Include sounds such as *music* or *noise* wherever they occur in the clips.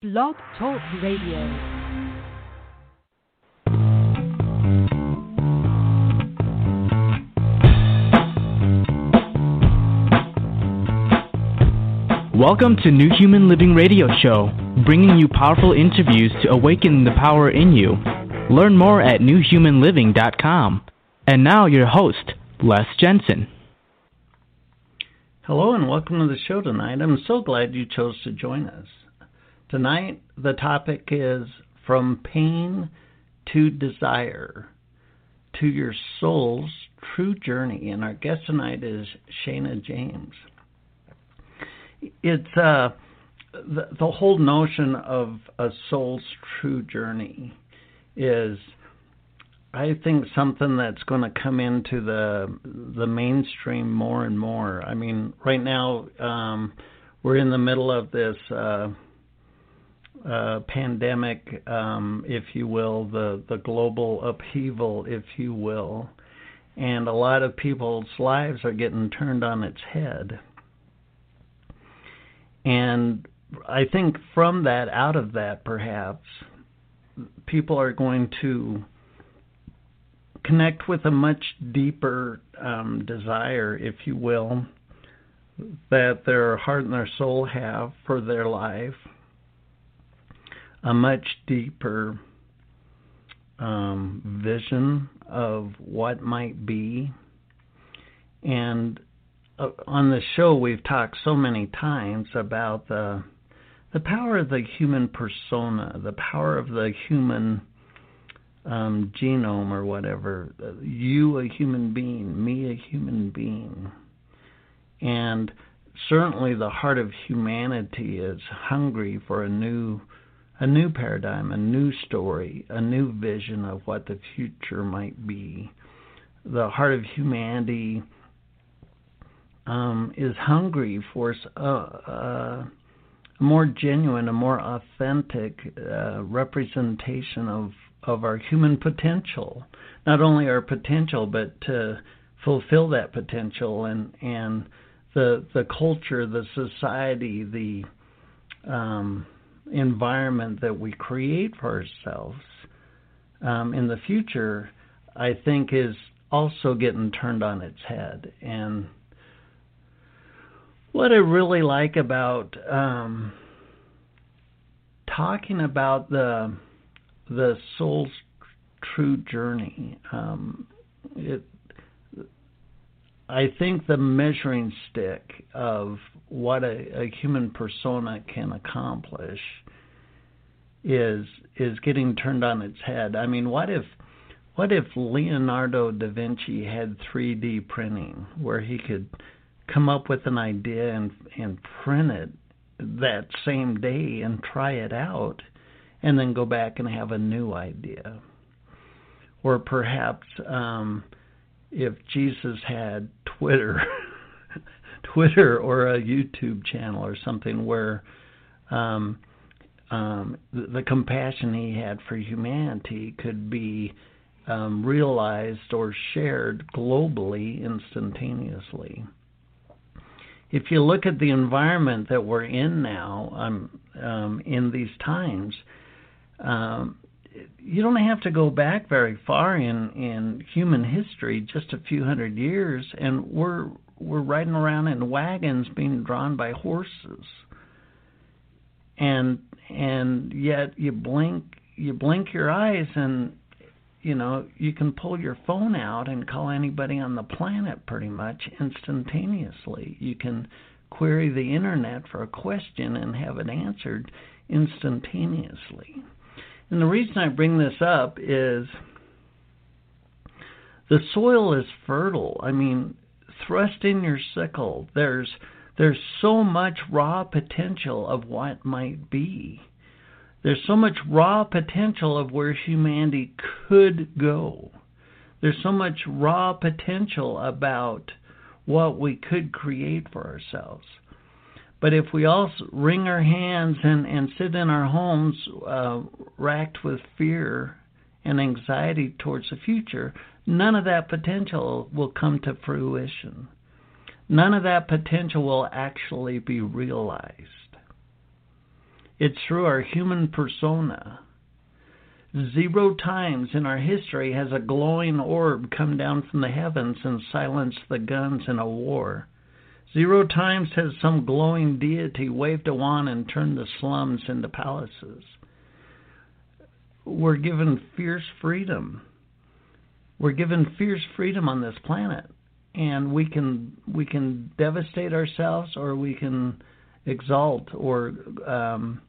Blog Talk Radio. Welcome to New Human Living Radio Show, bringing you powerful interviews to awaken the power in you. Learn more at newhumanliving.com. And now, your host, Les Jensen. Hello, and welcome to the show tonight. I'm so glad you chose to join us. Tonight, the topic is From Pain to Desire to Your Soul's True Journey. And our guest tonight is Shana James. It's uh, the, the whole notion of a soul's true journey is, I think, something that's going to come into the the mainstream more and more. I mean, right now um, we're in the middle of this. Uh, uh, pandemic, um, if you will, the the global upheaval, if you will, and a lot of people's lives are getting turned on its head. And I think from that, out of that, perhaps people are going to connect with a much deeper um, desire, if you will, that their heart and their soul have for their life a much deeper um, vision of what might be. And uh, on the show, we've talked so many times about the the power of the human persona, the power of the human um, genome or whatever. You, a human being, me, a human being, and certainly the heart of humanity is hungry for a new a new paradigm, a new story, a new vision of what the future might be. The heart of humanity um, is hungry for a, a, more genuine, a more authentic uh, representation of of our human potential. Not only our potential, but to fulfill that potential and and the the culture, the society, the um, environment that we create for ourselves um, in the future, I think, is also getting turned on its head. And what I really like about um, talking about the the soul's true journey, um, it I think the measuring stick of what a, a human persona can accomplish is is getting turned on its head. I mean, what if what if Leonardo da Vinci had 3D printing where he could come up with an idea and and print it that same day and try it out and then go back and have a new idea. Or perhaps um if Jesus had Twitter, *laughs* Twitter or a YouTube channel or something where um, um, the, the, compassion he had for humanity could be um, realized or shared globally instantaneously. If you look at the environment that we're in now, um, um, in these times, um, you don't have to go back very far in in human history, just a few hundred years, and we're we're riding around in wagons being drawn by horses. And and yet you blink you blink your eyes and you know you can pull your phone out and call anybody on the planet pretty much instantaneously. You can query the internet for a question and have it answered instantaneously. And the reason I bring this up is the soil is fertile. I mean, thrust in your sickle. There's there's so much raw potential of what might be. There's so much raw potential of where humanity could go. There's so much raw potential about what we could create for ourselves. But if we all wring our hands and, and sit in our homes uh, racked with fear and anxiety towards the future, none of that potential will come to fruition. None of that potential will actually be realized. It's through our human persona. Zero times in our history has a glowing orb come down from the heavens and silenced the guns in a war. Zero times has some glowing deity waved a wand and turned the slums into palaces. We're given fierce freedom. We're given fierce freedom on this planet, and we can we can devastate ourselves, or we can exalt or um,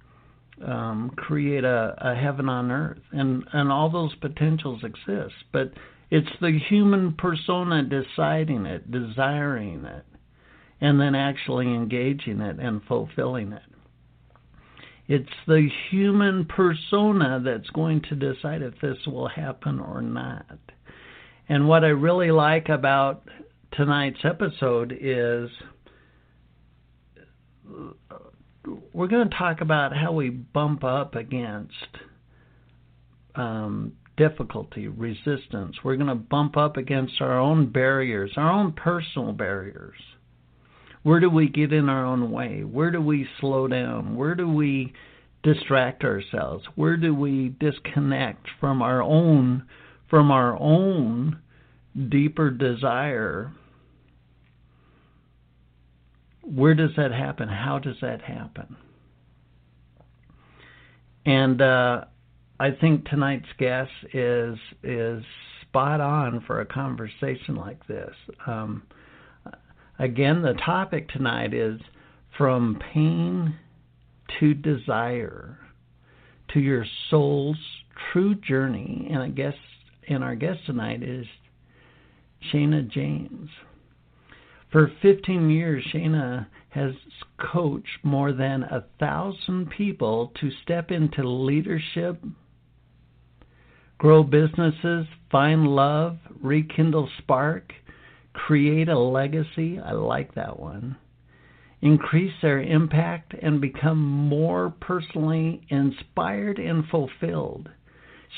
um, create a, a heaven on earth, and and all those potentials exist. But it's the human persona deciding it, desiring it and then actually engaging it and fulfilling it. It's the human persona that's going to decide if this will happen or not. And what I really like about tonight's episode is we're going to talk about how we bump up against um, difficulty, resistance. We're going to bump up against our own barriers, our own personal barriers. Where do we get in our own way? Where do we slow down? Where do we distract ourselves? Where do we disconnect from our own from our own deeper desire? Where does that happen? How does that happen? And uh, I think tonight's guest is is spot on for a conversation like this. Um, Again, the topic tonight is from pain to desire to your soul's true journey. And I guess and our guest tonight is Shana James. For 15 years, Shana has coached more than a thousand people to step into leadership, grow businesses, find love, rekindle spark, create a legacy. I like that one. Increase their impact and become more personally inspired and fulfilled.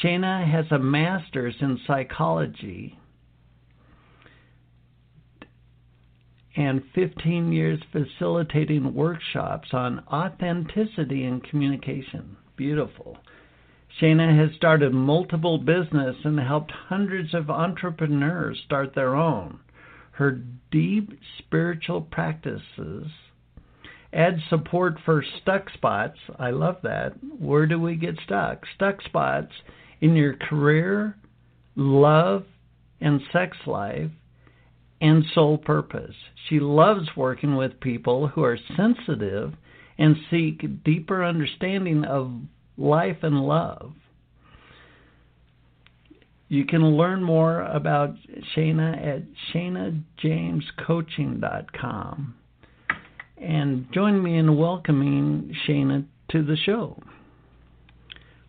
Shana has a master's in psychology and 15 years facilitating workshops on authenticity and communication. Beautiful. Shana has started multiple business and helped hundreds of entrepreneurs start their own. Her deep spiritual practices add support for stuck spots. I love that. Where do we get stuck? Stuck spots in your career, love, and sex life, and soul purpose. She loves working with people who are sensitive and seek deeper understanding of life and love. You can learn more about Shana at shanajamescoaching.com. And join me in welcoming Shana to the show.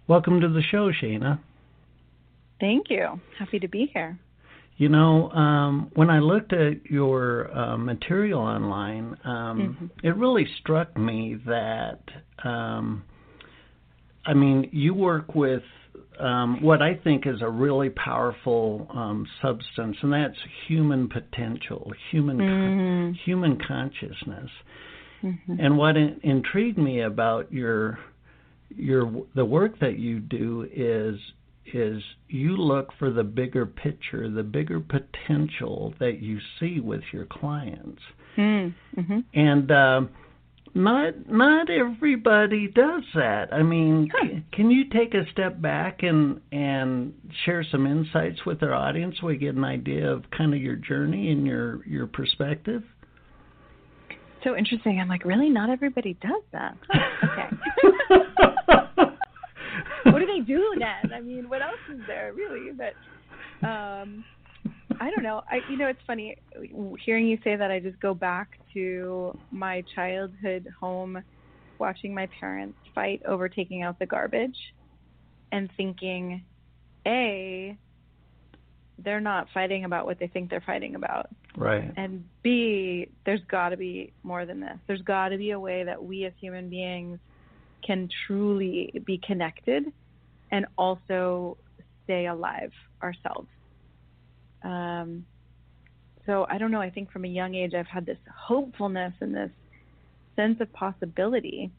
Welcome to the show, Shana. Thank you. Happy to be here. You know, um, when I looked at your uh, material online, um, mm-hmm. it really struck me that, um, I mean, you work with um, what I think is a really powerful um, substance, and that's human potential, human mm-hmm. con- human consciousness. Mm-hmm. And what in- intrigued me about your your the work that you do is is you look for the bigger picture, the bigger potential that you see with your clients. Mm-hmm. And uh, not not everybody does that. I mean, huh. can you take a step back and and share some insights with our audience so we get an idea of kind of your journey and your your perspective? So interesting. I'm like, really? Not everybody does that. Huh. Okay. *laughs* what do they do then? I mean, what else is there really? But um, I don't know. I you know it's funny hearing you say that. I just go back to my childhood home, watching my parents fight over taking out the garbage, and thinking, a, they're not fighting about what they think they're fighting about. Right. And B, there's got to be more than this. There's got to be a way that we as human beings can truly be connected and also stay alive ourselves. Um, so I don't know. I think from a young age, I've had this hopefulness and this sense of possibility.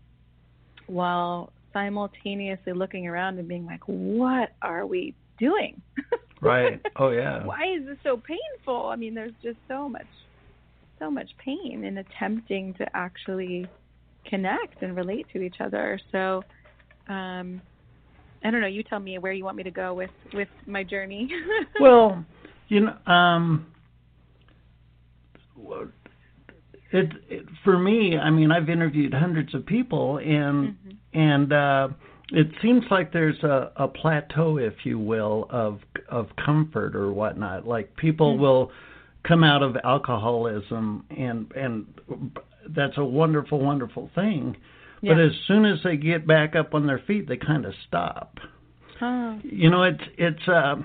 while simultaneously looking around and being like, what are we doing? *laughs* right. Oh yeah. Why is this so painful? I mean, there's just so much so much pain in attempting to actually connect and relate to each other. So um I don't know, you tell me where you want me to go with with my journey. *laughs* well, you know, um it, it for me, I mean, I've interviewed hundreds of people and mm-hmm. and uh it seems like there's a, a plateau, if you will, of of comfort or whatnot. Like people mm-hmm. will come out of alcoholism, and and that's a wonderful, wonderful thing. Yeah. But as soon as they get back up on their feet, they kind of stop. Huh. You know, it's it's. Uh,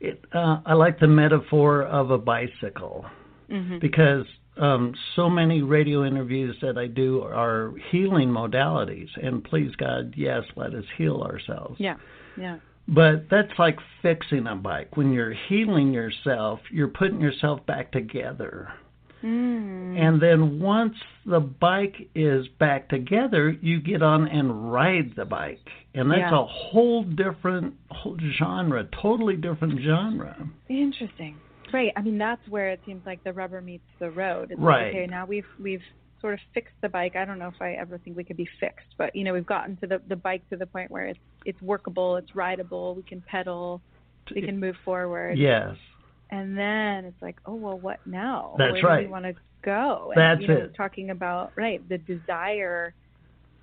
it, uh, I like the metaphor of a bicycle mm-hmm. because um, so many radio interviews that I do are healing modalities, and please God, yes, let us heal ourselves. Yeah, yeah. But that's like fixing a bike. When you're healing yourself, you're putting yourself back together. Mm. And then once the bike is back together, you get on and ride the bike. And that's yeah. a whole different whole genre, totally different genre. Interesting. Right. I mean, that's where it seems like the rubber meets the road. It's right. Like, okay, now we've we've sort of fixed the bike. I don't know if I ever think we could be fixed, but you know, we've gotten to the the bike to the point where it's it's workable, it's rideable, we can pedal, we can move forward. Yes. And then it's like, oh well, what now? That's Where right. do we want to go? And, That's you know, it. Talking about right the desire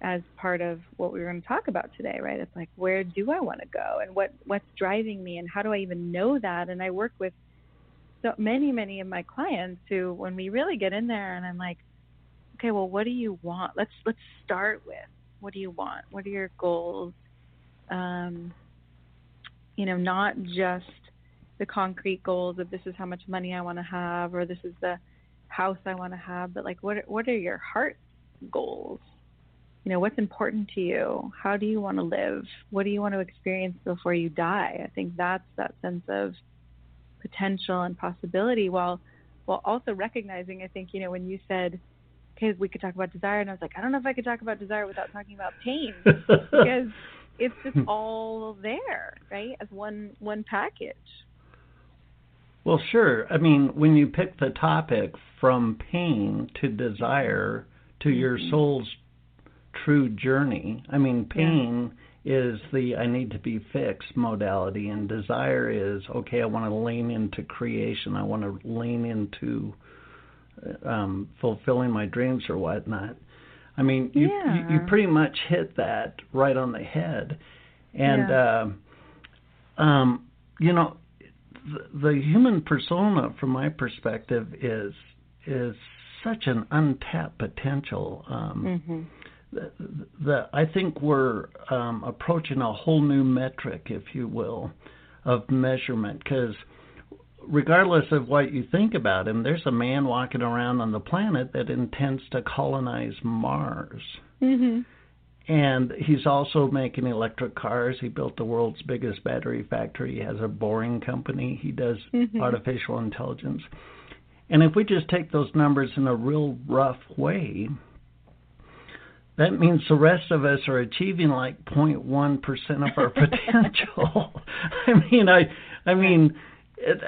as part of what we are going to talk about today, right? It's like where do I want to go, and what what's driving me, and how do I even know that? And I work with so many many of my clients who when we really get in there and i'm like okay well what do you want let's let's start with what do you want what are your goals um you know not just the concrete goals of this is how much money i want to have or this is the house i want to have but like what what are your heart goals? You know what's important to you? How do you want to live? What do you want to experience before you die? I think that's that sense of potential and possibility while while also recognizing I think you know when you said okay we could talk about desire and I was like I don't know if I could talk about desire without talking about pain *laughs* because it's just hmm. all there right as one one package well sure I mean when you pick the topic from pain to desire to mm-hmm. your soul's true journey I mean pain yeah is the I need to be fixed modality, and desire is okay. I want to lean into creation. I want to lean into um, fulfilling my dreams or whatnot. I mean, you, yeah. you, you pretty much hit that right on the head, and yeah. uh, um, you know, the, the human persona, from my perspective, is is such an untapped potential. Um, mm-hmm the, I think we're um, approaching a whole new metric, if you will, of measurement. Because regardless of what you think about him, there's a man walking around on the planet that intends to colonize Mars. Mm-hmm. And he's also making electric cars. He built the world's biggest battery factory. He has a boring company. He does mm-hmm. artificial intelligence. And if we just take those numbers in a real rough way, that means the rest of us are achieving like 0.1 percent of our *laughs* potential. I mean, I, I mean, it,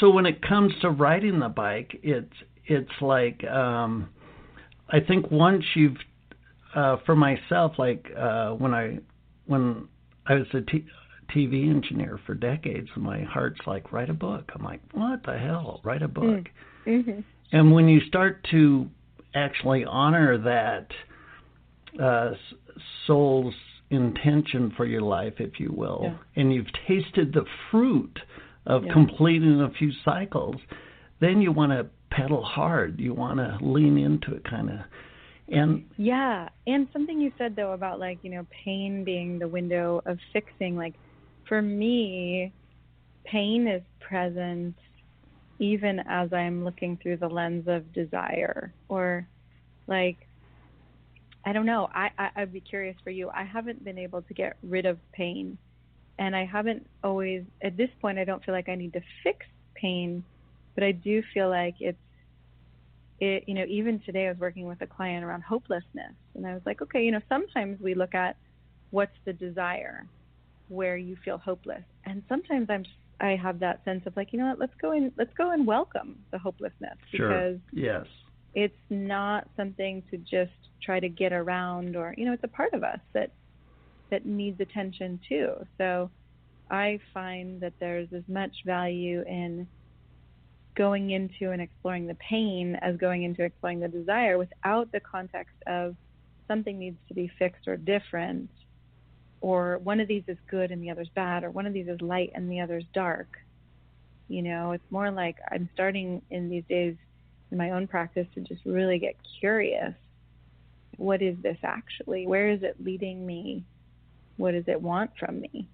so when it comes to riding the bike, it's it's like um, I think once you've, uh, for myself, like uh, when I when I was a t- TV engineer for decades, my heart's like write a book. I'm like, what the hell, write a book. Mm-hmm. And when you start to actually honor that uh, soul's intention for your life, if you will, yeah. and you've tasted the fruit of yeah. completing a few cycles, then you want to pedal hard. You want to lean into it, kind of. And yeah, and something you said though about like you know pain being the window of fixing. Like for me, pain is present even as I'm looking through the lens of desire or like I don't know. I, I I'd be curious for you. I haven't been able to get rid of pain, and I haven't always. At this point, I don't feel like I need to fix pain, but I do feel like it's it, you know, even today I was working with a client around hopelessness, and I was like, okay, you know, sometimes we look at what's the desire where you feel hopeless, and sometimes I'm I have that sense of like, you know what, let's go and let's go and welcome the hopelessness sure. because yes, it's not something to just try to get around, or you know, it's a part of us that that needs attention too. So I find that there's as much value in going into and exploring the pain as going into exploring the desire without the context of something needs to be fixed or different or one of these is good and the other's bad or one of these is light and the other's dark. You know it's more like i'm starting in these days in my own practice to just really get curious. What is this actually? Where is it leading me? What does it want from me?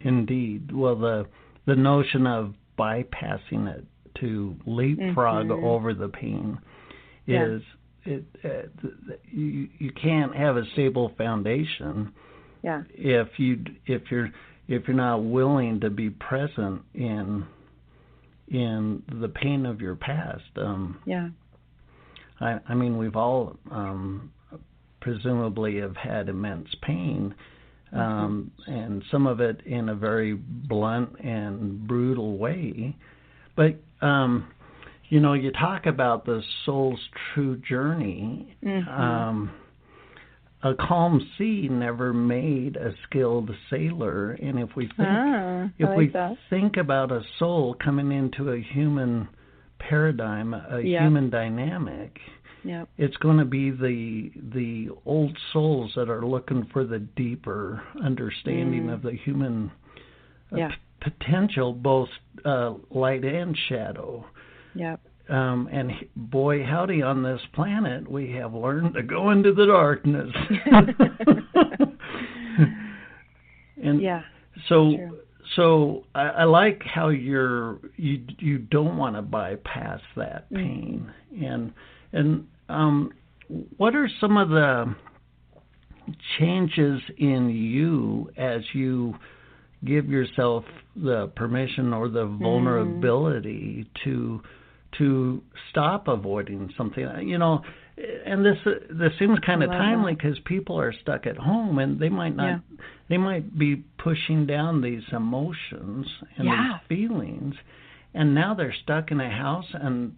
Indeed. Well the the notion of bypassing it to leapfrog mm-hmm. over the pain is yeah. it uh, you you can't have a stable foundation yeah if you if you're if you're not willing to be present in in the pain of your past um yeah i i mean we've all um presumably have had immense pain. Um, and some of it in a very blunt and brutal way. But um, you know, you talk about the soul's true journey. Mm-hmm. Um, a calm sea never made a skilled sailor, and if we think ah, if like we that. think about a soul coming into a human paradigm, a Yeah. human dynamic, Yep. it's going to be the the old souls that are looking for the deeper understanding Mm. of the human uh, Yeah. p- potential, both uh, light and shadow. Yep. Um, and h- boy, howdy, on this planet, we have learned to go into the darkness. *laughs* and Yeah. so True. so I, I like how you're you you don't want to bypass that Mm-hmm. pain and and um what are some of the changes in you as you give yourself the permission or the Mm-hmm. vulnerability to to stop avoiding something you know and this this seems kind of timely because people are stuck at home and they might not they might be pushing down these emotions and Yeah. these feelings and now they're stuck in a house and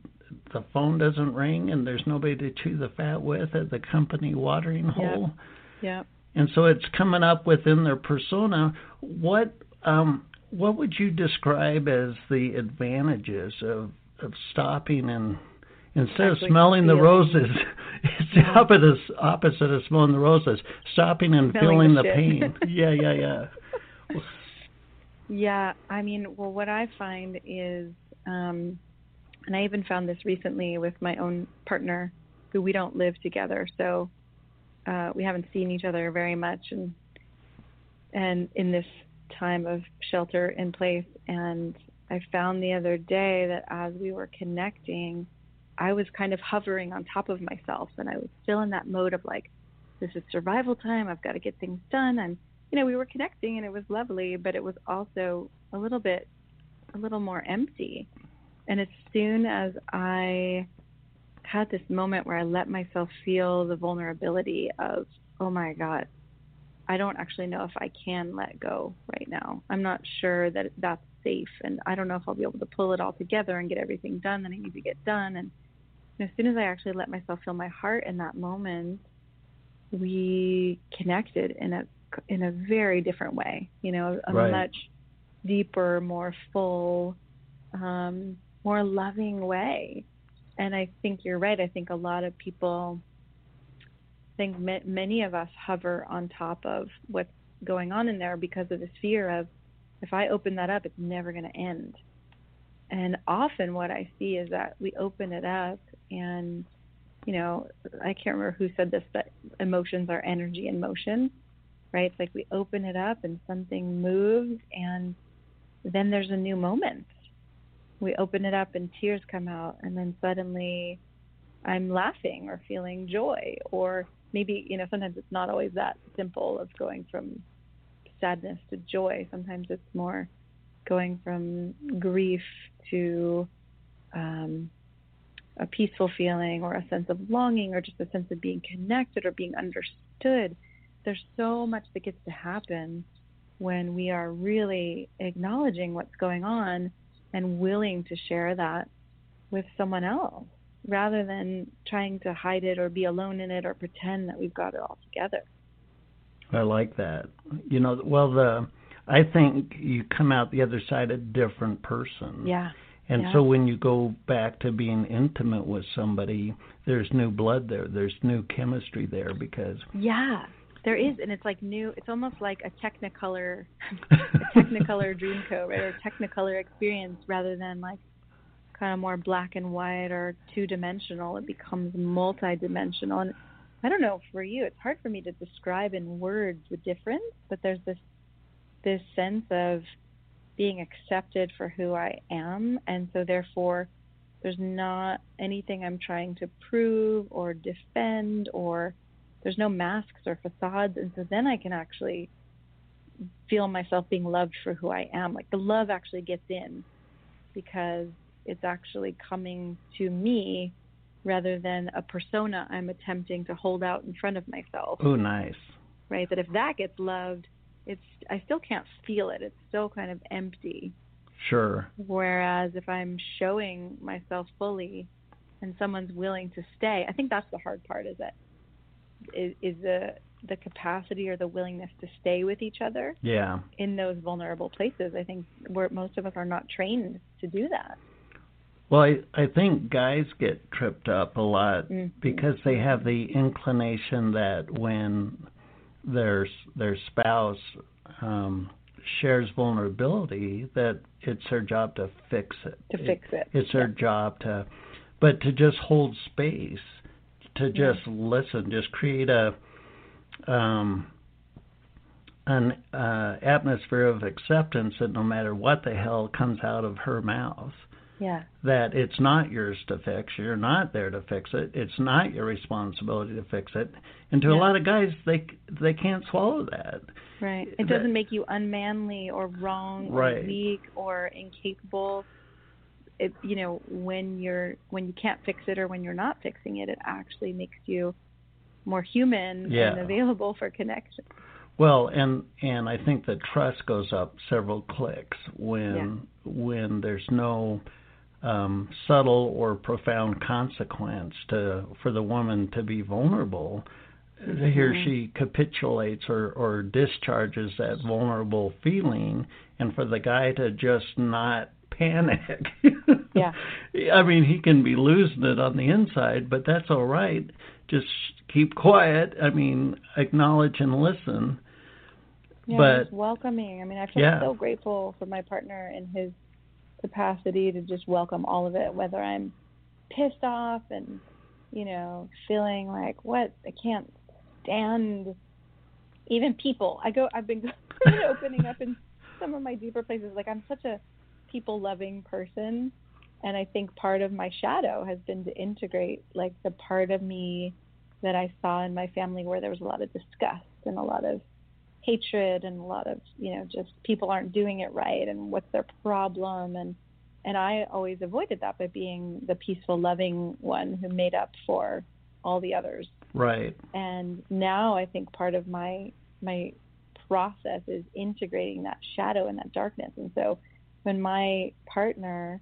the phone doesn't ring and there's nobody to chew the fat with at the company watering hole. Yep. and so it's coming up within their persona. What um what would you describe as the advantages of of stopping and instead Actually of smelling the roses *laughs* it's the Yeah. opposite opposite of smelling the roses stopping and Smelling feeling the the pain. *laughs* Yeah yeah yeah. Yeah, I mean, well, what I find is, um, and I even found this recently with my own partner, who we don't live together, so uh, we haven't seen each other very much, and and in this time of shelter in place, and I found the other day that as we were connecting, I was kind of hovering on top of myself, and I was still in that mode of like, this is survival time. I've got to get things done. I'm you know, we were connecting and it was lovely, but it was also a little bit, a little more empty. And as soon as I had this moment where I let myself feel the vulnerability of, oh my God, I don't actually know if I can let go right now. I'm not sure that that's safe. And I don't know if I'll be able to pull it all together and get everything done that I need to get done. And as soon as I actually let myself feel my heart in that moment, we connected in a in a very different way. You know, a Right. much deeper, more full, um, more loving way. And I think you're right. I think a lot of people think ma- many of us hover on top of what's going on in there because of this fear of if I open that up, it's never going to end. And often what I see is that we open it up and you know, I can't remember who said this, but emotions are energy in motion, right? It's like we open it up and something moves, and then there's a new moment. We open it up and tears come out, and then suddenly I'm laughing or feeling joy, or maybe, you know, sometimes it's not always that simple of going from sadness to joy. Sometimes it's more going from grief to um, a peaceful feeling or a sense of longing or just a sense of being connected or being understood. There's so much that gets to happen when we are really acknowledging what's going on and willing to share that with someone else rather than trying to hide it or be alone in it or pretend that we've got it all together. I like that. You know, well the I think you come out the other side a different person. Yeah. And yeah. so when you go back to being intimate with somebody, there's new blood there. There's new chemistry there because Yeah. There is and it's like new it's almost like a technicolor *laughs* a technicolor dreamcoat, right? Or technicolor experience rather than like kind of more black and white or two dimensional. It becomes multi-dimensional. And I don't know for you, it's hard for me to describe in words the difference, but there's this this sense of being accepted for who I am, and so therefore there's not anything I'm trying to prove or defend or there's no masks or facades and so then I can actually feel myself being loved for who I am. Like the love actually gets in because it's actually coming to me rather than a persona I'm attempting to hold out in front of myself. Oh, nice. Right? That if that gets loved, it's I still can't feel it. It's still kind of empty. Sure. Whereas if I'm showing myself fully and someone's willing to stay, I think that's the hard part is that is, is the the capacity or the willingness to stay with each other Yeah. in those vulnerable places. I think where most of us are not trained to do that. Well, I, I think guys get tripped up a lot Mhm. because they have the inclination that when their their spouse um, shares vulnerability, that it's their job to fix it. To fix it. It's their job to, but to just hold space, to Yeah. just listen, just create a um, an uh, atmosphere of acceptance that no matter what the hell comes out of her mouth, Yeah. that it's not yours to fix. You're not there to fix it. It's not your responsibility to fix it. And to a lot of guys, they they can't swallow that. Right. It doesn't make you unmanly or wrong or weak or incapable. It you know, when you're when you can't fix it or when you're not fixing it, it actually makes you more human Yeah. and available for connection. Well, and and I think the trust goes up several clicks when when there's no um, subtle or profound consequence to for the woman to be vulnerable. Here Mhm. she capitulates or or discharges that vulnerable feeling, and for the guy to just not panic. Yeah. *laughs* I mean, he can be losing it on the inside, but that's all right. Just keep quiet. I mean, acknowledge and listen. Yeah, But- just welcoming. I mean, I feel Yeah. so grateful for my partner and his capacity to just welcome all of it, whether I'm pissed off and, you know, feeling like what I can't stand even people. I go I've been *laughs* opening up in some of my deeper places. Like I'm such a people loving person. And I think part of my shadow has been to integrate like the part of me that I saw in my family where there was a lot of disgust and a lot of hatred and a lot of you know just people aren't doing it right and what's their problem. And and I always avoided that by being the peaceful loving one who made up for all the others. Right. and now I think part of my my process is integrating that shadow and that darkness. And so when my partner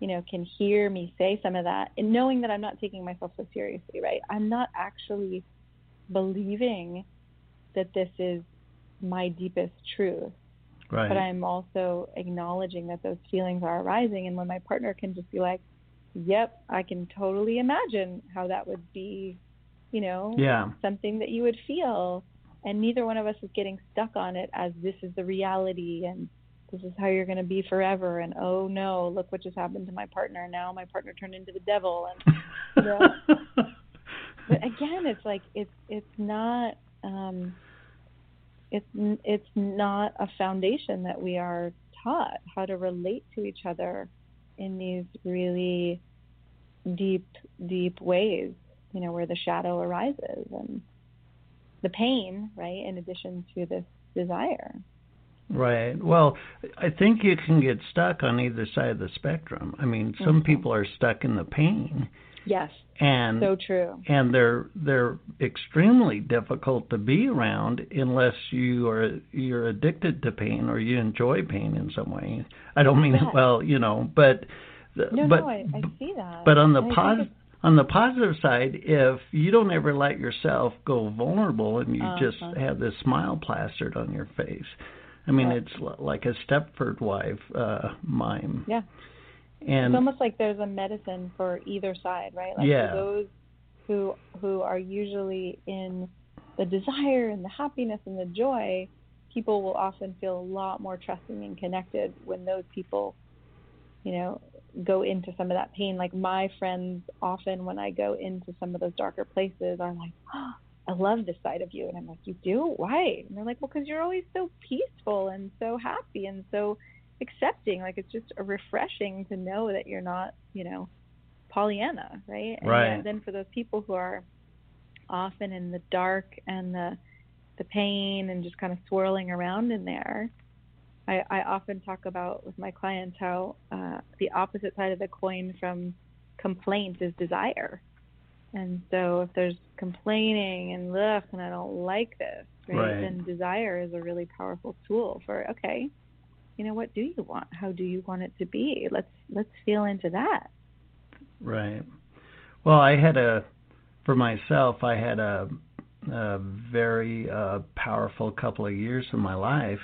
you know can hear me say some of that and knowing that I'm not taking myself so seriously right I'm not actually believing that this is my deepest truth Right. but I'm also acknowledging that those feelings are arising. And when my partner can just be like, "Yep, I can totally imagine how that would be," you know, yeah. something that you would feel, and neither one of us is getting stuck on it as this is the reality and this is how you're going to be forever. And oh no, look what just happened to my partner. Now my partner turned into the devil. And Yeah. *laughs* but again, it's like it's it's not. um it's it's not a foundation that we are taught how to relate to each other in these really deep deep ways you know where the shadow arises and the pain right in addition to this desire Right. Well, I think you can get stuck on either side of the spectrum. I mean, some Mhm. people are stuck in the pain Yes. And so true. And they're they're extremely difficult to be around unless you are you're addicted to pain or you enjoy pain in some way. I don't mean yes. it well, you know, but no, but no, I, I see that. but on the And I pos- on the positive side, if you don't ever let yourself go vulnerable and you just Uh-huh. have this smile plastered on your face, I mean, Yeah. it's like a Stepford wife uh, mime. Yeah. And it's almost like there's a medicine for either side, right? Like Yeah. those who who are usually in the desire and the happiness and the joy, people will often feel a lot more trusting and connected when those people, you know, go into some of that pain. Like my friends often when I go into some of those darker places are like, *gasps* oh, I love this side of you. And I'm like, You do? Why? And they're like, Well, because you're always so peaceful and so happy and so accepting. Like it's just refreshing to know that you're not, you know, Pollyanna, right? And Right. yet then for those people who are often in the dark and the the pain and just kind of swirling around in there, I, I often talk about with my clients how uh, the opposite side of the coin from complaint is desire. And so if there's complaining and look and I don't like this, right, Right. then desire is a really powerful tool for okay, you know what do you want? How do you want it to be? Let's let's feel into that. Right. Well, I had a, for myself, I had a, a very uh, powerful couple of years of my life,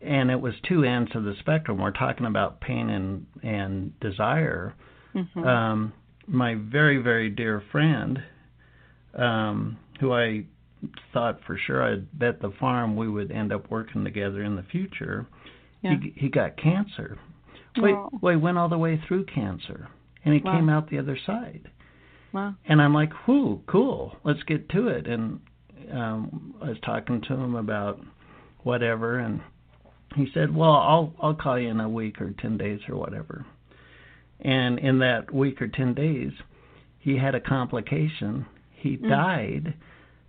and it was two ends of the spectrum. We're talking about pain and and desire. Mm-hmm. Um, my very very dear friend, um, who I thought for sure I'd bet the farm we would end up working together in the future. Yeah. He he got cancer. Wow. well, he went all the way through cancer, and he Wow. came out the other side. Wow. And I'm like, whoo, cool, let's get to it. And um, I was talking to him about whatever, and he said, well, I'll I'll call you in a week or ten days or whatever. And in that week or ten days, he had a complication. He Mm. died.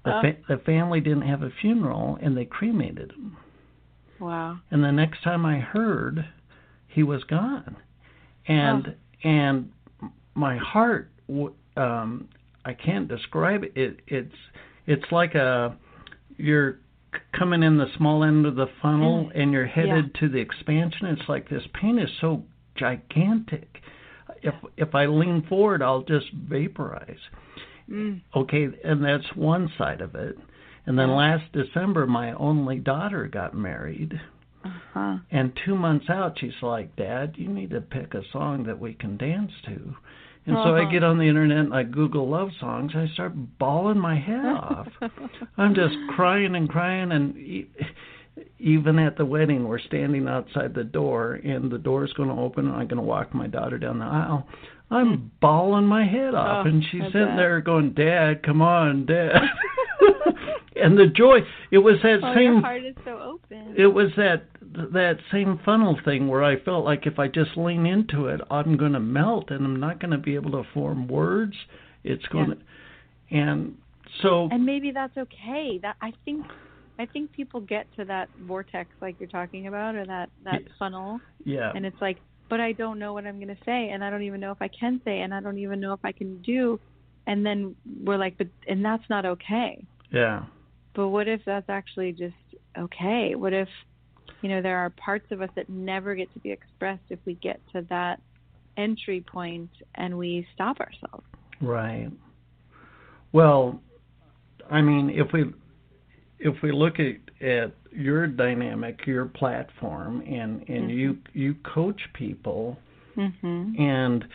The, Oh. fa- the family didn't have a funeral, and they cremated him. Wow. And the next time I heard, he was gone. And and my heart um I can't describe it. it. It's it's like a you're coming in the small end of the funnel Mm. and you're headed to the expansion. It's like this pain is so gigantic. If if I lean forward, I'll just vaporize. Mm. Okay, and that's one side of it. And then last December, my only daughter got married. Uh-huh. And two months out, she's like, Dad, you need to pick a song that we can dance to. And so I Uh-huh. get on the internet and I Google love songs. I start bawling my head off. *laughs* I'm just crying and crying. And e- even at the wedding, we're standing outside the door, and the door's going to open, and I'm going to walk my daughter down the aisle. I'm hmm. bawling my head off, Oh, and she's I sitting bet. there going, Dad, come on, Dad. *laughs* *laughs* and the joy, it was that Oh, same your heart is so open. it was that that same funnel thing where I felt like if I just lean into it, I'm going to melt and I'm not going to be able to form words. It's going Yeah. to, and so and maybe that's okay. That I think I think people get to that vortex like you're talking about or that that funnel yeah, and it's like but I don't know what I'm going to say and I don't even know if I can say and I don't even know if I can do and then we're like but and that's not okay. yeah, But what if that's actually just okay? What if you know there are parts of us that never get to be expressed if we get to that entry point and we stop ourselves. right. Well, I mean, if we if we look at at your dynamic, your platform, and and you you coach people Mhm. and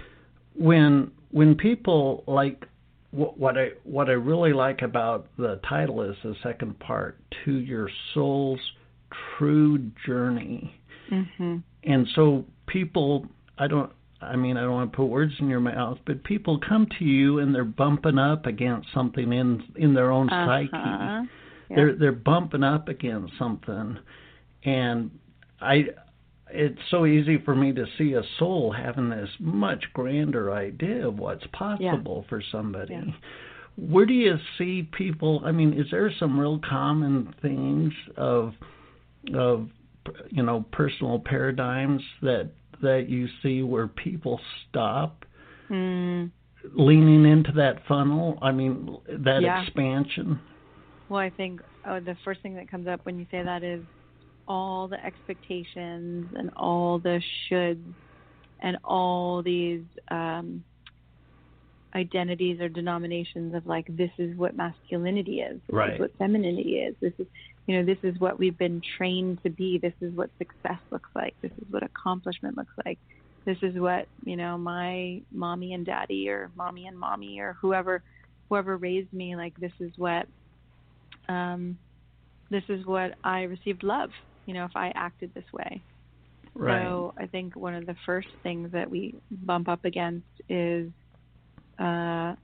when when people like what, what I what I really like about the title is the second part to your soul's true journey. Mhm. And so people I don't I mean I don't want to put words in your mouth, but people come to you and they're bumping up against something in in their own psyche Uh-huh. Yeah. they're they're bumping up against something and i it's so easy for me to see a soul having this much grander idea of what's possible for somebody Yeah. where do you see people i mean is there some real common things of of you know personal paradigms that that you see where people stop Mm. leaning into that funnel? I mean, that Yeah. expansion. Well, I think oh, the first thing that comes up when you say that is all the expectations and all the shoulds and all these um, identities or denominations of like this is what masculinity is, this Right. is what femininity is, this is you know this is what we've been trained to be, this is what success looks like, this is what accomplishment looks like, this is what you know my mommy and daddy or mommy and mommy or whoever whoever raised me like this is what um, this is what I received love. You know, if I acted this way. Right. So I think one of the first things that we bump up against is uh,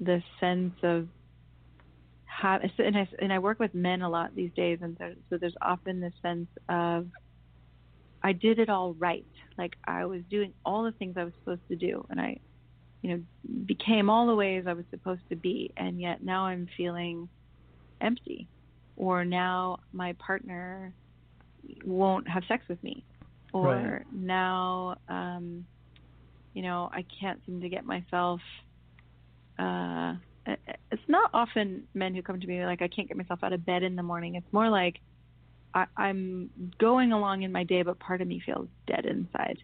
the sense of have, and I and I work with men a lot these days, and there, so there's often this sense of I did it all right, like I was doing all the things I was supposed to do, and I, you know, became all the ways I was supposed to be, and yet now I'm feeling empty, or now my partner won't have sex with me, or Right. now, um, you know, I can't seem to get myself. Uh, it's not often men who come to me like I can't get myself out of bed in the morning. It's more like I, I'm going along in my day, but part of me feels dead inside.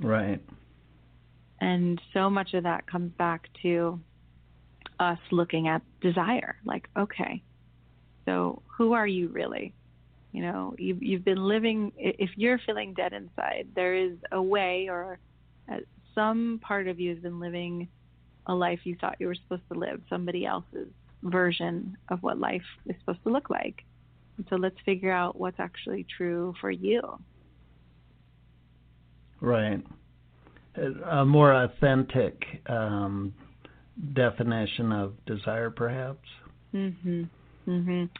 right. And so much of that comes back to us looking at desire. Like, okay, so who are you really? You know, you've, you've been living, if you're feeling dead inside, there is a way or uh, some part of you has been living a life you thought you were supposed to live, somebody else's version of what life is supposed to look like. And so let's figure out what's actually true for you. Right. A more authentic um, definition of desire, perhaps. Mhm. Mhm.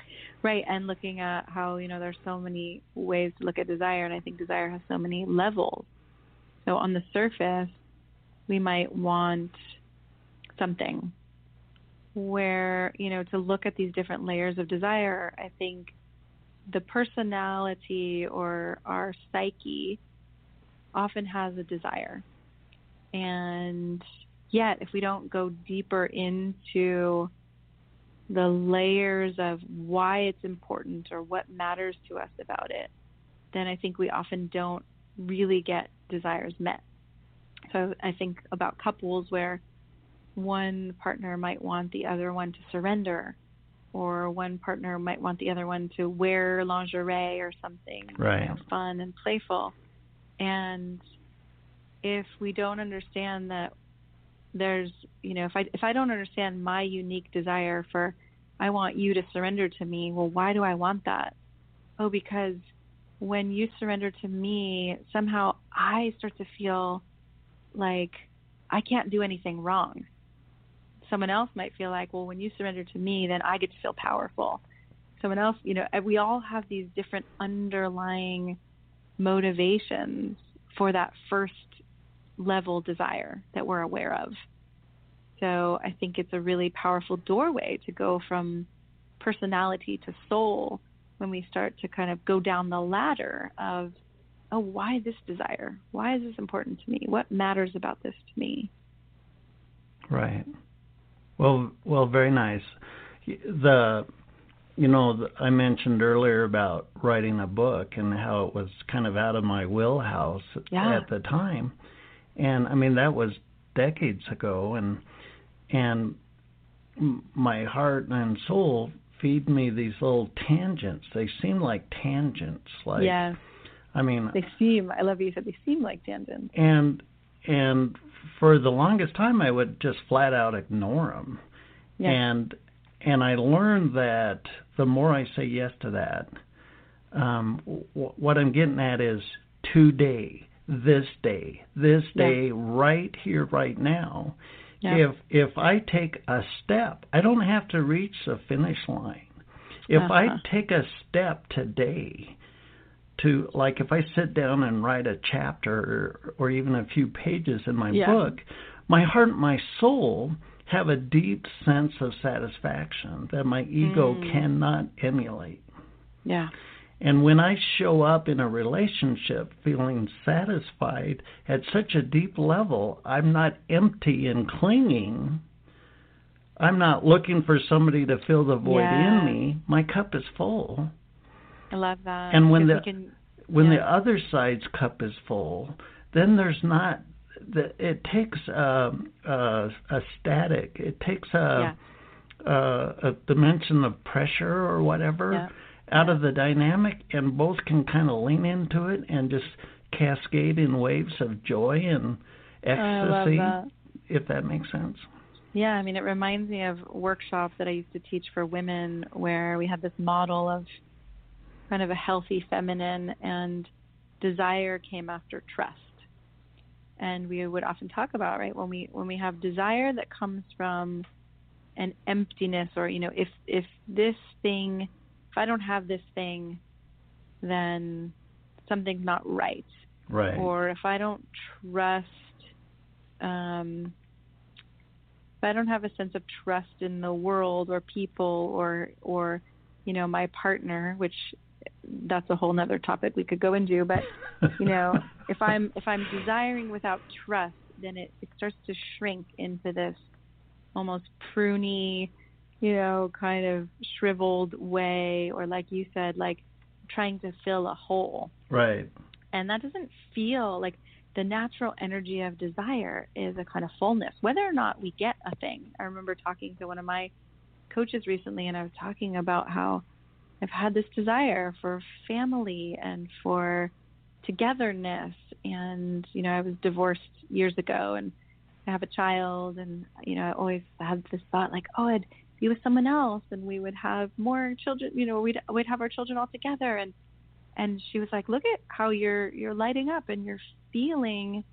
Right, and looking at how, you know, there's so many ways to look at desire and I think desire has so many levels. So on the surface, we might want something where, you know, to look at these different layers of desire, I think the personality or our psyche often has a desire. And yet, if we don't go deeper into the layers of why it's important or what matters to us about it, then I think we often don't really get desires met. So I think about couples where one partner might want the other one to surrender, or one partner might want the other one to wear lingerie or something Right. you know, fun and playful. And if we don't understand that there's you know if i if i don't understand my unique desire for i want you to surrender to me well why do i want that? Oh because when you surrender to me somehow i start to feel like i can't do anything wrong. Someone else might feel like well when you surrender to me then i get to feel powerful. Someone else you know we all have these different underlying motivations for that first level desire that we're aware of. So I think it's a really powerful doorway to go from personality to soul when we start to kind of go down the ladder of, oh, why this desire? Why is this important to me? What matters about this to me? Right. Well, well, very nice. The, you know, the, I mentioned earlier about writing a book and how it was kind of out of my wheelhouse Yeah. at the time, and I mean that was decades ago, and and my heart and soul feed me these little tangents. They seem like tangents, like yes, I mean, they seem. I love you said they seem like tangents. and and for the longest time I would just flat out ignore them. Yes. And and I learned that the more I say yes to that, um, w- what I'm getting at is today, this day, this Yeah. day, right here, right now. Yeah. If if I take a step, I don't have to reach the finish line. If I Uh-huh. take a step today, to like if I sit down and write a chapter or, or even a few pages in my Yeah. book, my heart and my soul have a deep sense of satisfaction that my ego Mm. cannot emulate. Yeah. And when I show up in a relationship feeling satisfied at such a deep level, I'm not empty and clinging. I'm not looking for somebody to fill the void Yeah. in me. My cup is full. I love that. And when the- can, When the other side's cup is full, then there's not. The, it takes a, uh, a static. It takes a uh, a dimension of pressure or whatever Yeah. Out of the dynamic, and both can kind of lean into it and just cascade in waves of joy and Oh, ecstasy. that. If that makes sense. Yeah, I mean, it reminds me of workshops that I used to teach for women where we had this model of kind of a healthy feminine and desire came after trust. And we would often talk about, right, when we when we have desire that comes from an emptiness or, you know, if if this thing if I don't have this thing, then something's not right Right. or if I don't trust, um, if I don't have a sense of trust in the world or people or or you know my partner, which that's a whole nother topic we could go into, but you *laughs* know if I'm if I'm desiring without trust, then it, it starts to shrink into this almost pruny, you know, kind of shriveled way, or like you said, like trying to fill a hole. Right. and that doesn't feel like the natural energy of desire is a kind of fullness whether or not we get a thing. I remember talking to one of my coaches recently and i was talking about how i've had this desire for family and for togetherness. And you know i was divorced years ago and i have a child and you know i always had this thought like oh i'd be with someone else and we would have more children you know we'd we'd have our children all together. And and she was like look at how you're you're lighting up and you're feeling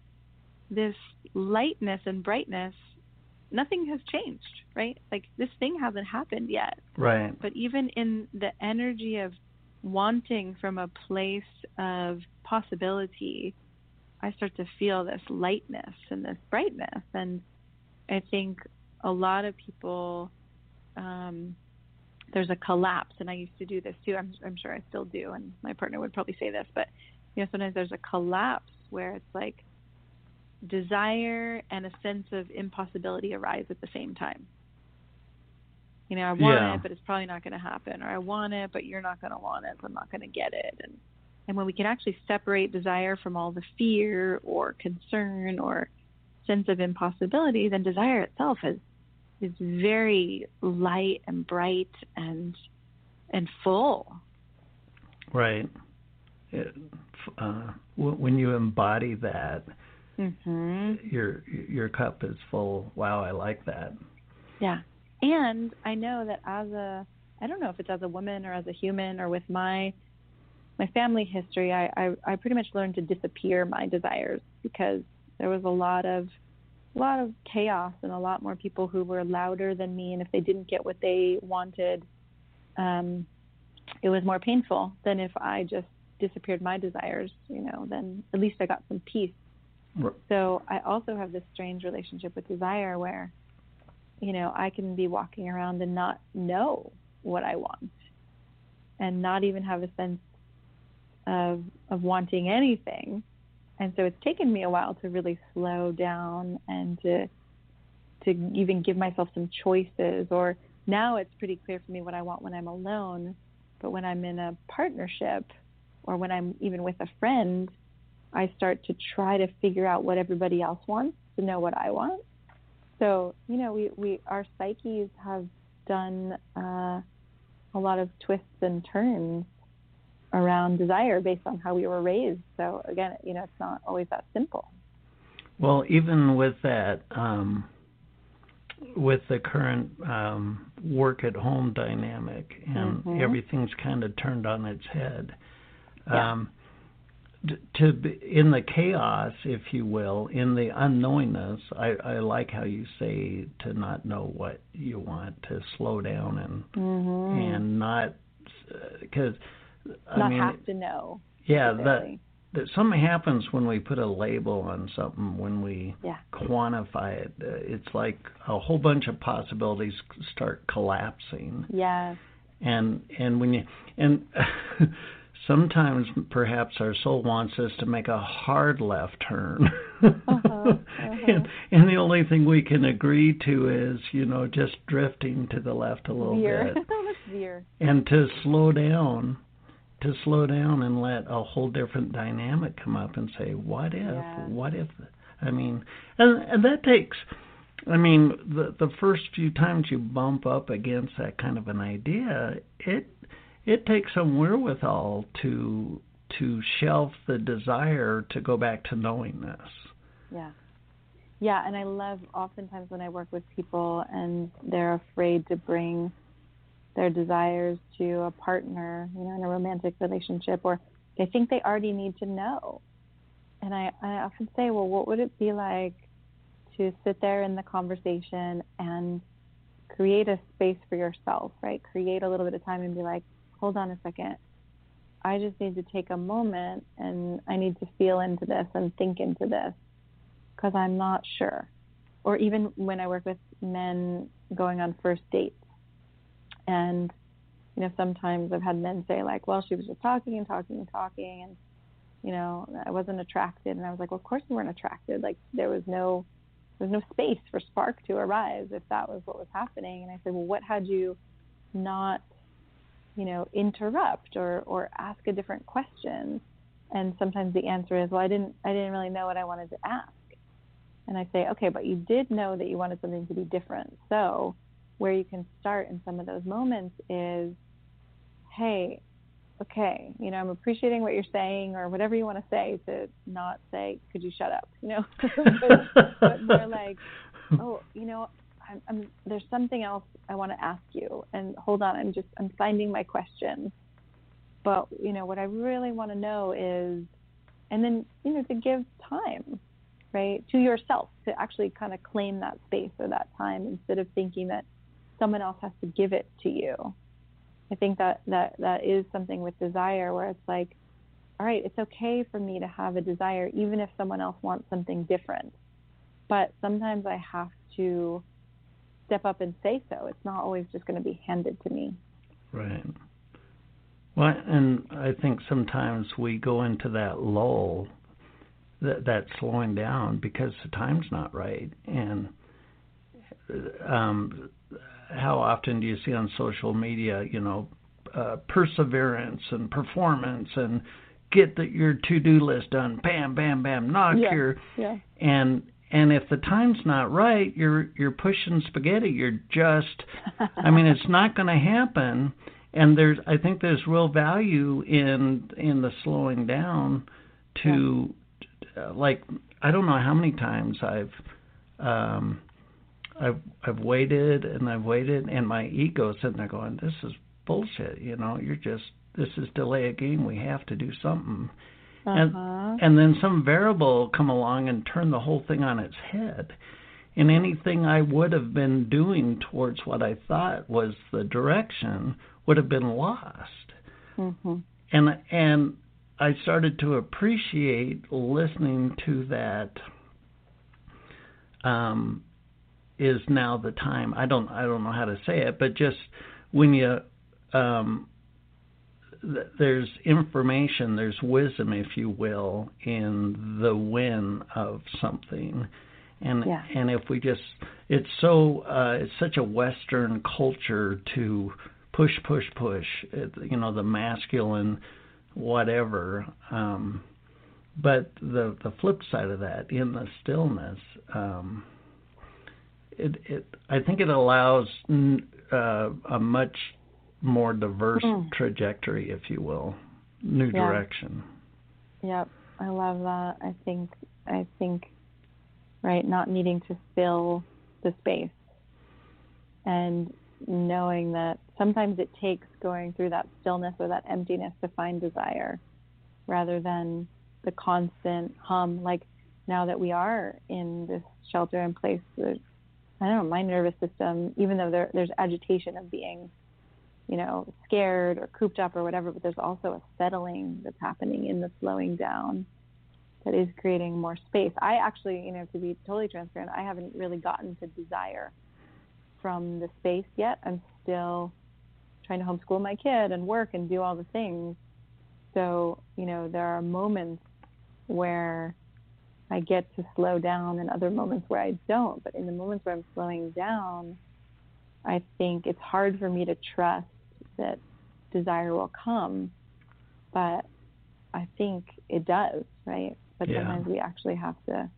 this lightness and brightness. Nothing has changed right? Like this thing hasn't happened yet. Right. but even in the energy of wanting from a place of possibility i start to feel this lightness and this brightness. And i think a lot of people um there's a collapse and i used to do this too. I'm i'm sure i still do and my partner would probably say this but you know sometimes there's a collapse where it's like desire and a sense of impossibility arise at the same time. You know i want Yeah. it but it's probably not going to happen or i want it but you're not going to want it so i'm not going to get it. And and when we can actually separate desire from all the fear or concern or sense of impossibility then desire itself is is very light and bright and and full Right. It, uh, when you embody that, mhm your your cup is full. Wow, I like that. Yeah. And I know that as a I don't know if it's as a woman or as a human or with my my family history, I, I, I pretty much learned to disappear my desires because there was a lot of a lot of chaos and a lot more people who were louder than me and if they didn't get what they wanted, um, it was more painful than if I just disappeared my desires, you know, then at least I got some peace. R- So I also have this strange relationship with desire where, you know, I can be walking around and not know what I want and not even have a sense of of wanting anything. And so it's taken me a while to really slow down and to to even give myself some choices or now it's pretty clear for me what I want when I'm alone, but when I'm in a partnership or when I'm even with a friend, I start to try to figure out what everybody else wants to know what I want. So, you know, we, we our psyches have done uh, a lot of twists and turns around desire based on how we were raised. So again, you know, it's not always that simple. Well, even with that, um, with the current um, work at home dynamic, and Mhm. everything's kind of turned on its head. Yeah. Um, to be, in the chaos, if you will, in the unknowingness, I, I like how you say to not know what you want, to slow down and Mm-hmm. and not because I not mean, have to know. yeah, that that something happens when we put a label on something when we Yeah. quantify it uh, it's like a whole bunch of possibilities start collapsing Yes. and and when you and *laughs* sometimes perhaps our soul wants us to make a hard left turn. *laughs* Uh-huh, uh-huh. and, and the only thing we can agree to is, you know, just drifting to the left a little veer. bit. *laughs* veer. And to slow down, to slow down and let a whole different dynamic come up and say, what if? Yeah. What if? I mean, and, and that takes. I mean, the the first few times you bump up against that kind of an idea, it it takes some wherewithal to to shelf the desire to go back to knowingness. Yeah. Yeah, and I love oftentimes when I work with people and they're afraid to bring their desires to a partner, you know, in a romantic relationship, or they think they already need to know. And I, I often say, well, what would it be like to sit there in the conversation and create a space for yourself, right? Create a little bit of time and be like, hold on a second. I just need to take a moment and I need to feel into this and think into this because I'm not sure. Or even when I work with men going on first dates, and you know, sometimes I've had men say like, "Well, she was just talking and talking and talking, and you know, I wasn't attracted." And I was like, "Well, of course you weren't attracted. Like there was no, there was no space for spark to arise if that was what was happening." And I said, "Well, what had you not, you know, interrupt or or ask a different question?" And sometimes the answer is, "Well, I didn't, I didn't really know what I wanted to ask." And I say, okay, but you did know that you wanted something to be different. So, where you can start in some of those moments is, hey, okay, you know, I'm appreciating what you're saying or whatever you want to say to not say, could you shut up, you know, but, *laughs* but more like, oh, you know, I'm, I'm, there's something else I want to ask you, and hold on, I'm just I'm finding my question. But you know, what I really want to know is, and then you know, to give time right, to yourself to actually kind of claim that space or that time instead of thinking that someone else has to give it to you. I think that that that is something with desire where it's like, all right, it's okay for me to have a desire even if someone else wants something different. But sometimes I have to step up and say so. It's not always just going to be handed to me. Right. Well, and I think sometimes we go into that lull that that slowing down because the time's not right and um how often do you see on social media you know uh, perseverance and performance and get the, your to-do list done bam bam bam knock Yeah, your yeah. and and if the time's not right you're you're pushing spaghetti you're just i mean it's not *laughs* going to happen and there's i think there's real value in in the slowing down to uh, like I don't know how many times I've um I've I've waited and I've waited and my ego's sitting there going, This is bullshit, you know, you're just this is delay a game, we have to do something. And Uh-huh. and then some variable come along and turn the whole thing on its head. And anything I would have been doing towards what I thought was the direction would have been lost Mhm. and and I started to appreciate listening to that. Um, is now the time? I don't I don't know how to say it, but just when you um, th- there's information, there's wisdom, if you will, in the win of something. And Yeah. and if we just it's so uh, it's such a Western culture to push push push, it, you know, the masculine whatever. Um, but the the flip side of that, in the stillness, um, it it I think it allows uh, a much more diverse Mm. trajectory, if you will, new Yeah. direction. Yep, I love that. I think I think right, not needing to fill the space and knowing that sometimes it takes going through that stillness or that emptiness to find desire rather than the constant hum like now that we are in this shelter in place I don't know, my nervous system, even though there, there's agitation of being, you know, scared or cooped up or whatever, but there's also a settling that's happening in the slowing down that is creating more space. I actually, you know, to be totally transparent, I haven't really gotten to desire from the space yet. I'm still trying to homeschool my kid and work and do all the things. so, you know, there are moments where I get to slow down and other moments where I don't. But in the moments where I'm slowing down, I think it's hard for me to trust that desire will come. But I think it does, right? But Yeah. sometimes we actually have to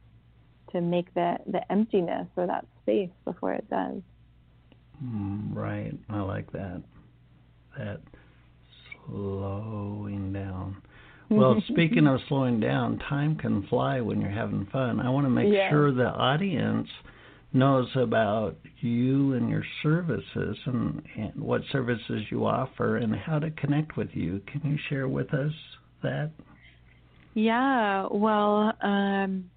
to make the the emptiness or that space before it does. Mm, right. I like that. That slowing down. Well, *laughs* speaking of slowing down, time can fly when you're having fun. I want to make Yeah. sure the audience knows about you and your services and, and what services you offer and how to connect with you. Can you share with us that? Yeah, well, um,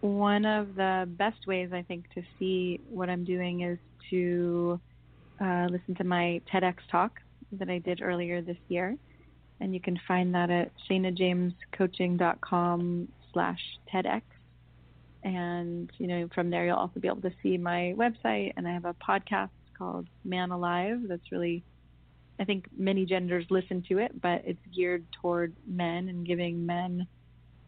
one of the best ways I think to see what I'm doing is to uh, listen to my TEDx talk that I did earlier this year, and you can find that at shanajamescoaching.com slash TEDx. And you know, from there you'll also be able to see my website, and I have a podcast called Man Alive that's really I think many genders listen to it, but it's geared toward men and giving men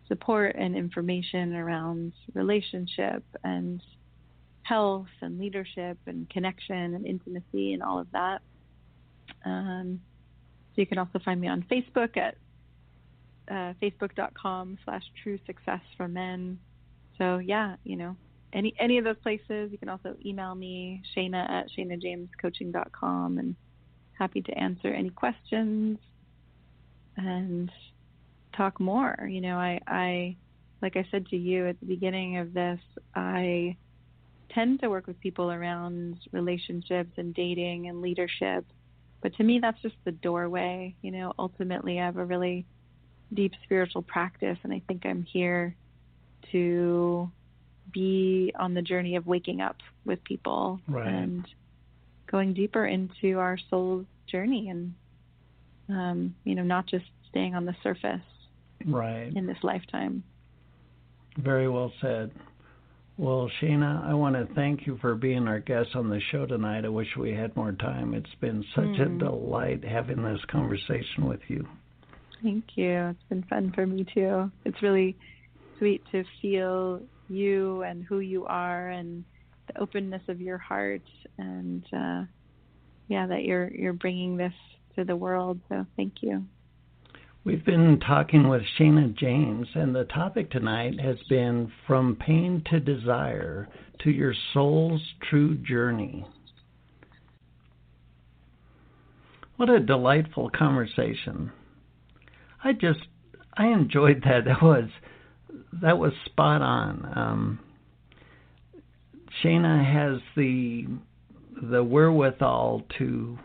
support and information around relationship and health and leadership and connection and intimacy and all of that. Um, you can also find me on Facebook at uh, facebook.com slash true success for men. So yeah, you know, any any of those places. You can also email me, Shana at shanajamescoaching.com and happy to answer any questions and talk more. You know, I, I like I said to you at the beginning of this, I tend to work with people around relationships and dating and leadership. But to me that's just the doorway. You know, ultimately I have a really deep spiritual practice and I think I'm here to be on the journey of waking up with people Right. and going deeper into our soul's journey and um, you know not just staying on the surface Right. in this lifetime Very well said. Well, Sheena, I want to thank you for being our guest on the show tonight. I wish we had more time. It's been such a Mm. delight having this conversation with you. thank you it's been fun for me too it's really sweet to feel you and who you are and the openness of your heart and uh, yeah that you're you're bringing this to the world so thank you We've been talking with Shana James, and the topic tonight has been From Pain to Desire to Your Soul's True Journey. What a delightful conversation. I just, I enjoyed *laughs* that. That was, that was spot on. Um, Shana has the, the wherewithal to,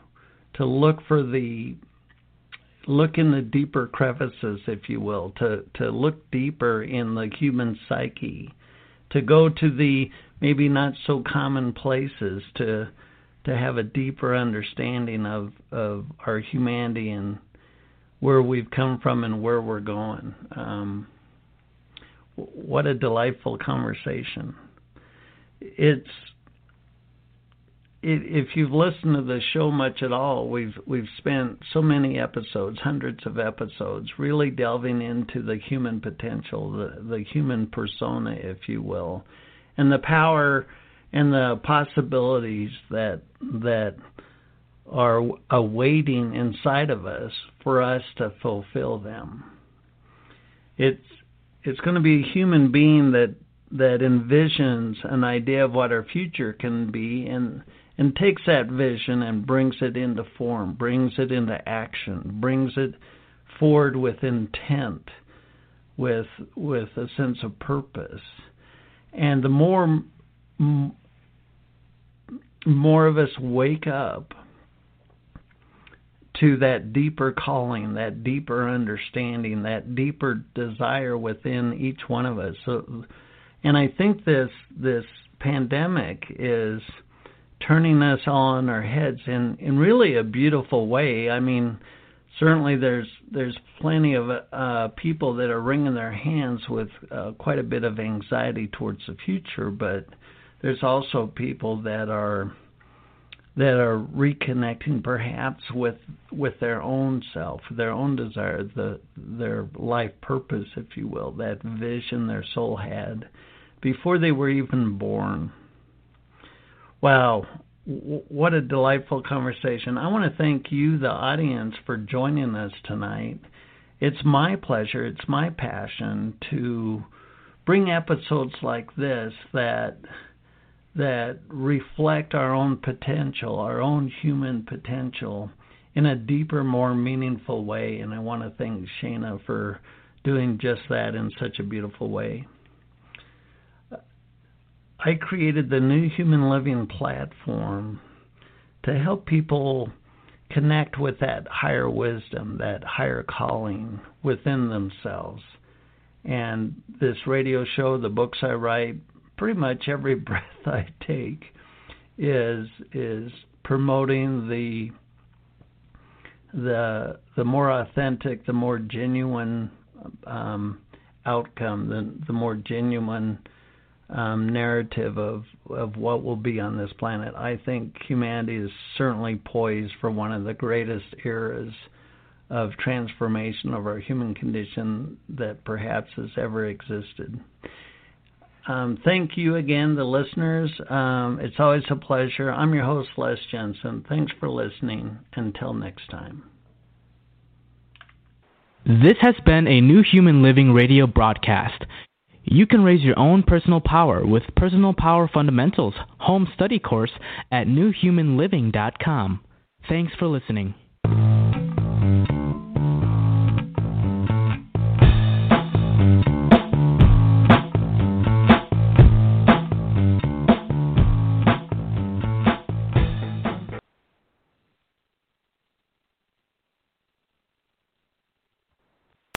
to look for the look in the deeper crevices, if you will, to, to look deeper in the human psyche, to go to the maybe not so common places, to to have a deeper understanding of, of our humanity and where we've come from and where we're going. Um, what a delightful conversation. It's if you've listened to the show much at all, we've we've spent so many episodes, hundreds of episodes, really delving into the human potential, the the human persona, if you will, and the power and the possibilities that that are awaiting inside of us for us to fulfill them. It's it's going to be a human being that that envisions an idea of what our future can be and and takes that vision and brings it into form, brings it into action, brings it forward with intent, with with a sense of purpose. And the more m- more of us wake up to that deeper calling, that deeper understanding, that deeper desire within each one of us. So, and I think this this pandemic is turning us all on our heads in in really a beautiful way. I mean, certainly there's there's plenty of uh, people that are wringing their hands with uh, quite a bit of anxiety towards the future, but there's also people that are that are reconnecting perhaps with with their own self, their own desire, the their life purpose, if you will, that vision their soul had before they were even born. Wow, what a delightful conversation. I want to thank you, the audience, for joining us tonight. It's my pleasure, it's my passion to bring episodes like this that that reflect our own potential, our own human potential in a deeper, more meaningful way. And I want to thank Shana for doing just that in such a beautiful way. I created the New Human Living platform to help people connect with that higher wisdom, that higher calling within themselves. And this radio show, the books I write, pretty much every *laughs* breath I take is is promoting the the the more authentic, the more genuine um, outcome, the the more genuine um, narrative of of what will be on this planet. I think humanity is certainly poised for one of the greatest eras of transformation of our human condition that perhaps has ever existed. Um, thank you again, the listeners. Um, it's always a pleasure. I'm your host, Les Jensen. Thanks for listening. Until next time. This has been a New Human Living radio broadcast. You can raise your own personal power with Personal Power Fundamentals home study course at newhumanliving.com. Thanks for listening.